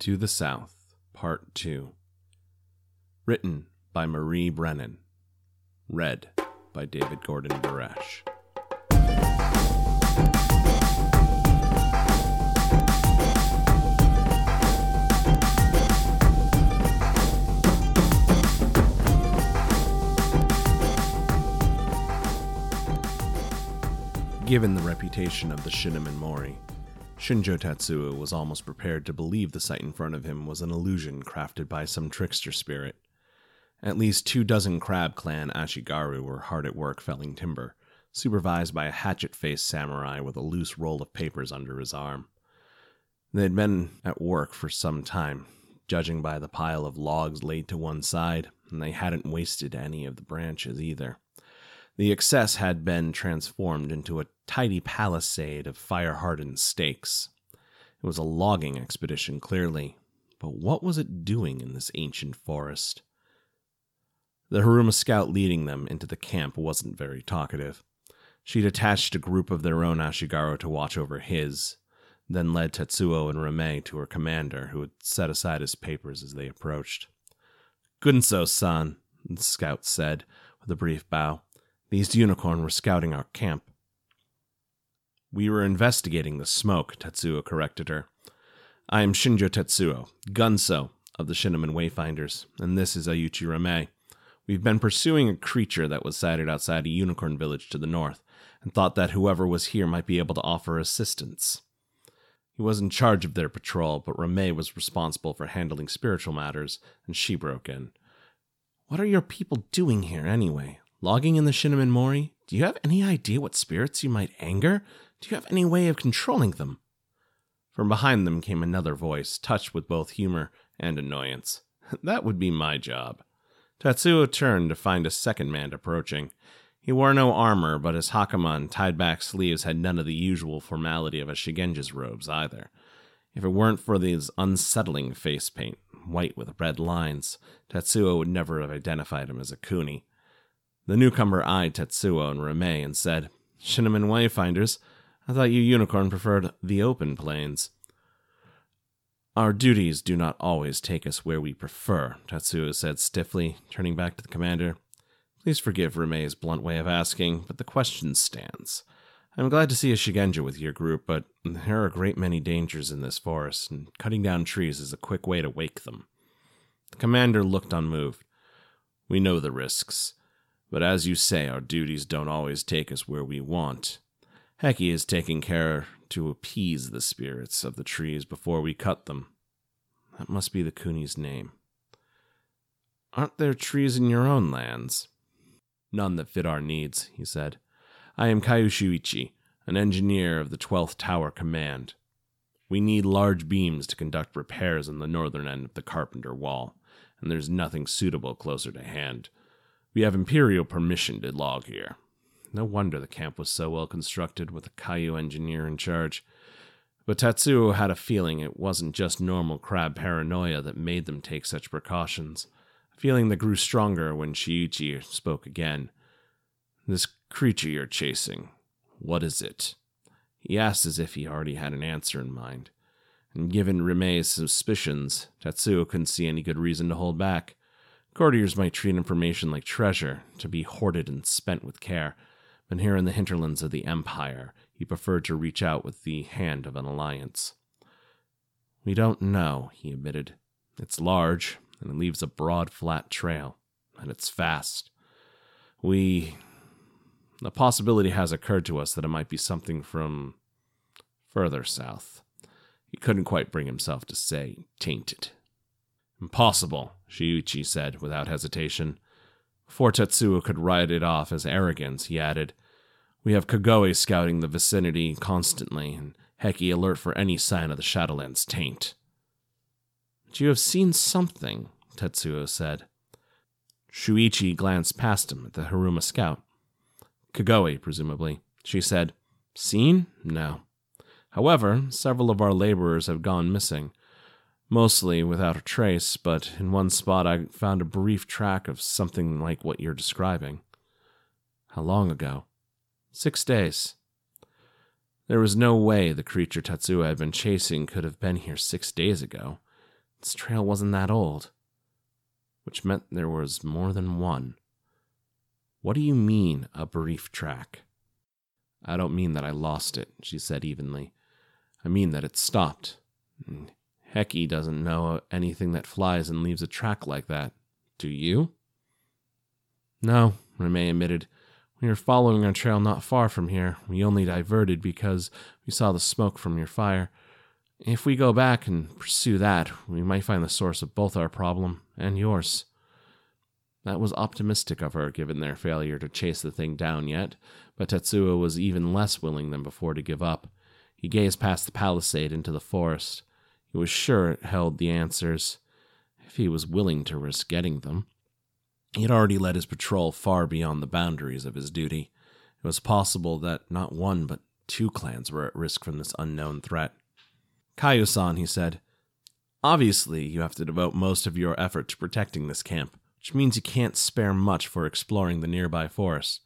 To the South, Part 2. Written by Marie Brennan. Read by David Gordon Barash. Given the reputation of the Shinomen Mori, Shinjo Tatsuo was almost prepared to believe the sight in front of him was an illusion crafted by some trickster spirit. At least two dozen Crab Clan Ashigaru were hard at work felling timber, supervised by a hatchet faced samurai with a loose roll of papers under his arm. They had been at work for some time, judging by the pile of logs laid to one side, and they hadn't wasted any of the branches either. The excess had been transformed into a tidy palisade of fire hardened stakes. It was a logging expedition, clearly, but what was it doing in this ancient forest? The Hiruma scout leading them into the camp wasn't very talkative. She'd attached a group of their own Ashigaru to watch over his, then led Tetsuo and Rame to her commander, who had set aside his papers as they approached. Gunso san, the scout said, with a brief bow. These unicorn were scouting our camp. We were investigating the smoke, Tetsuo corrected her. I am Shinjo Tetsuo, Gunso of the Shinomen Wayfinders, and this is Iuchi Rame. We've been pursuing a creature that was sighted outside a unicorn village to the north, and thought that whoever was here might be able to offer assistance. He was in charge of their patrol, but Rame was responsible for handling spiritual matters, and she broke in. What are your people doing here, anyway? Logging in the Shinomen Mori? Do you have any idea what spirits you might anger? Do you have any way of controlling them? From behind them came another voice, touched with both humor and annoyance. That would be my job. Tatsuo turned to find a second man approaching. He wore no armor, but his hakama and tied back sleeves had none of the usual formality of a Shugenja's robes either. If it weren't for these unsettling face paint, white with red lines, Tatsuo would never have identified him as a kuni. The newcomer eyed Tetsuo and Rame and said, Shinomen Wayfinders, I thought you unicorn preferred the open plains. Our duties do not always take us where we prefer, Tetsuo said stiffly, turning back to the commander. Please forgive Rame's blunt way of asking, but the question stands. I'm glad to see a Shugenja with your group, but there are a great many dangers in this forest, and cutting down trees is a quick way to wake them. The commander looked unmoved. We know the risks. But as you say, our duties don't always take us where we want. Heki is taking care to appease the spirits of the trees before we cut them. That must be the Kuni's name. Aren't there trees in your own lands? None that fit our needs, he said. I am Kaiu Shuichi, an engineer of the 12th Tower Command. We need large beams to conduct repairs on the northern end of the Carpenter Wall, and there's nothing suitable closer to hand. We have Imperial permission to log here. No wonder the camp was so well constructed with a Kaiu engineer in charge. But Tatsuo had a feeling it wasn't just normal crab paranoia that made them take such precautions. A feeling that grew stronger when Shuichi spoke again. This creature you're chasing, what is it? He asked as if he already had an answer in mind. And given Rime's suspicions, Tatsuo couldn't see any good reason to hold back. Courtiers might treat information like treasure, to be hoarded and spent with care, but here in the hinterlands of the Empire, he preferred to reach out with the hand of an alliance. We don't know, he admitted. It's large, and it leaves a broad, flat trail, and it's fast. We. The possibility has occurred to us that it might be something from further south. He couldn't quite bring himself to say tainted. Impossible, Shuichi said without hesitation. Before Tetsuo could write it off as arrogance, he added, We have Kagoe scouting the vicinity constantly, and Heki alert for any sign of the Shadowlands taint. But you have seen something, Tetsuo said. Shuichi glanced past him at the Hiruma scout. Kagoe, presumably. She said, Seen? No. However, several of our laborers have gone missing mostly without a trace, but in one spot I found a brief track of something like what you're describing. How long ago? Six days. There was no way the creature Tatsuo had been chasing could have been here six days ago. This trail wasn't that old, which meant there was more than one. What do you mean, a brief track? I don't mean that I lost it, she said evenly. I mean that it stopped. Mm, Heki doesn't know anything that flies and leaves a track like that. Do you? No, Remay admitted. We were following our trail not far from here. We only diverted because we saw the smoke from your fire. If we go back and pursue that, we might find the source of both our problem and yours. That was optimistic of her, given their failure to chase the thing down yet, but Tetsuo was even less willing than before to give up. He gazed past the palisade into the forest. He was sure it held the answers, if he was willing to risk getting them. He had already led his patrol far beyond the boundaries of his duty. It was possible that not one but two clans were at risk from this unknown threat. Kaiu-san, he said, obviously you have to devote most of your effort to protecting this camp, which means you can't spare much for exploring the nearby forest.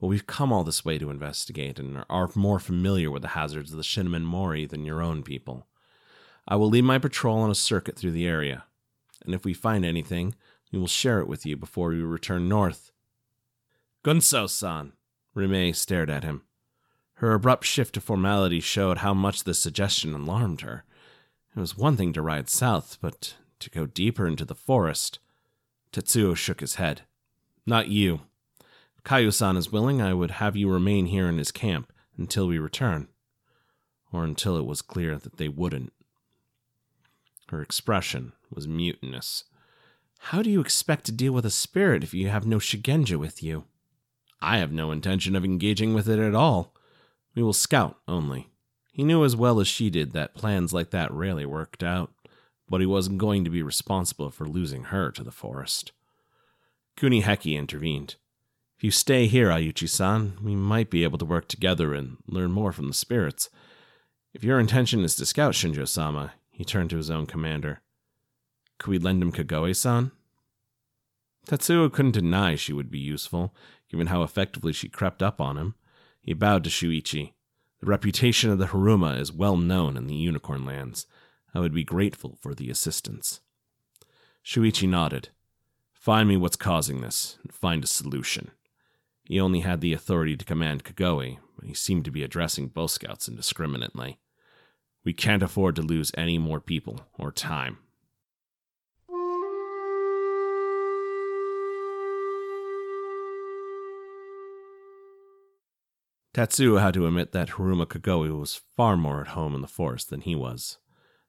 But we've come all this way to investigate and are more familiar with the hazards of the Shinomen Mori than your own people. I will lead my patrol on a circuit through the area, and if we find anything, we will share it with you before we return north. Gunso san! Remay stared at him. Her abrupt shift to formality showed how much this suggestion alarmed her. It was one thing to ride south, but to go deeper into the forest. Tetsuo shook his head. Not you. If Kaiu-san is willing, I would have you remain here in his camp until we return. Or until it was clear that they wouldn't. Her expression was mutinous. How do you expect to deal with a spirit if you have no Shugenja with you? I have no intention of engaging with it at all. We will scout only. He knew as well as she did that plans like that rarely worked out, but he wasn't going to be responsible for losing her to the forest. Kuniheki intervened. If you stay here, Iuchi san, we might be able to work together and learn more from the spirits. If your intention is to scout Shinjo sama, he turned to his own commander. Could we lend him Kagoe san? Tatsuo couldn't deny she would be useful, given how effectively she crept up on him. He bowed to Shuichi. The reputation of the Hiruma is well known in the Unicorn Lands. I would be grateful for the assistance. Shuichi nodded. Find me what's causing this, and find a solution. He only had the authority to command Kagoe, but he seemed to be addressing both scouts indiscriminately. We can't afford to lose any more people or time. Tetsuo had to admit that Hiruma Kagoe was far more at home in the forest than he was.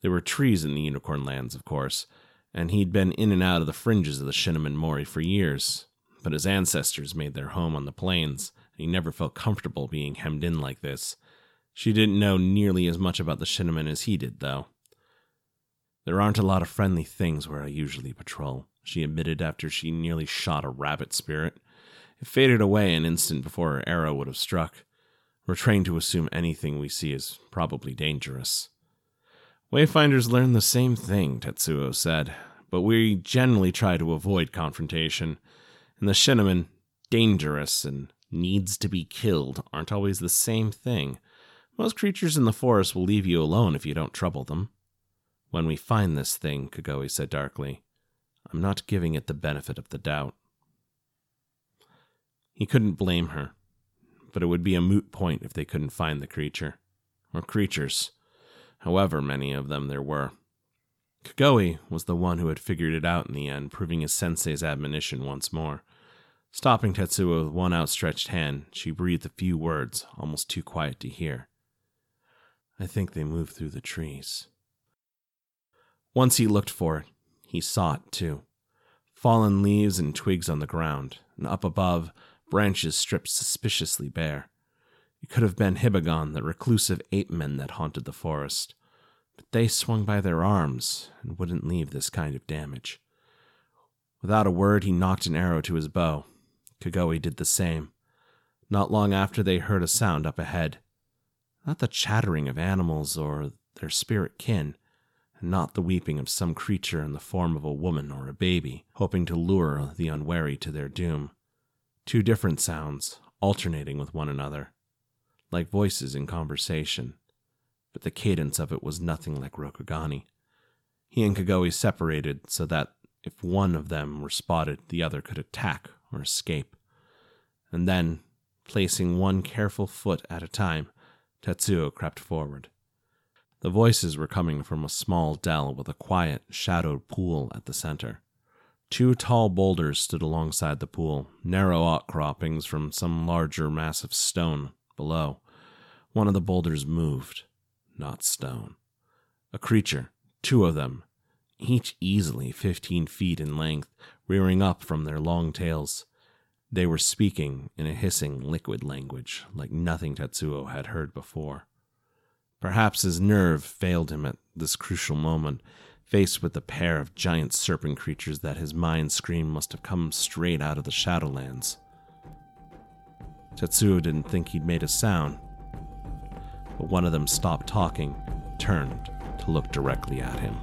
There were trees in the Unicorn Lands, of course, and he'd been in and out of the fringes of the Shinomen Mori for years, but his ancestors made their home on the plains, and he never felt comfortable being hemmed in like this. She didn't know nearly as much about the Shinomen as he did, though. There aren't a lot of friendly things where I usually patrol, she admitted after she nearly shot a rabbit spirit. It faded away an instant before her arrow would have struck. We're trained to assume anything we see is probably dangerous. Wayfinders learn the same thing, Tetsuo said, but we generally try to avoid confrontation. And the Shinomen, dangerous and needs to be killed aren't always the same thing. Most creatures in the forest will leave you alone if you don't trouble them. When we find this thing, Kagoe said darkly, I'm not giving it the benefit of the doubt. He couldn't blame her but it would be a moot point if they couldn't find the creature. Or creatures, however many of them there were. Kagoe was the one who had figured it out in the end, proving his sensei's admonition once more. Stopping Tetsuo with one outstretched hand, she breathed a few words, almost too quiet to hear. I think they moved through the trees. Once he looked for it, he saw it too. Fallen leaves and twigs on the ground, and up above, branches stripped suspiciously bare. It could have been Hibagon, the reclusive ape men that haunted the forest. But they swung by their arms and wouldn't leave this kind of damage. Without a word, he nocked an arrow to his bow. Kagoe did the same. Not long after, they heard a sound up ahead. Not the chattering of animals or their spirit kin, and not the weeping of some creature in the form of a woman or a baby, hoping to lure the unwary to their doom. Two different sounds, alternating with one another, like voices in conversation, but the cadence of it was nothing like Rokugani. He and Kagoe separated so that if one of them were spotted, the other could attack or escape. And then, placing one careful foot at a time, Tetsuo crept forward. The voices were coming from a small dell with a quiet, shadowed pool at the center. Two tall boulders stood alongside the pool, narrow outcroppings from some larger mass of stone below. One of the boulders moved, not stone. A creature, two of them, each easily fifteen feet in length, rearing up from their long tails. They were speaking in a hissing liquid language like nothing Tetsuo had heard before. Perhaps his nerve failed him at this crucial moment, faced with a pair of giant serpent creatures that his mind screamed must have come straight out of the Shadowlands. Tetsuo didn't think he'd made a sound, but one of them stopped talking, turned to look directly at him.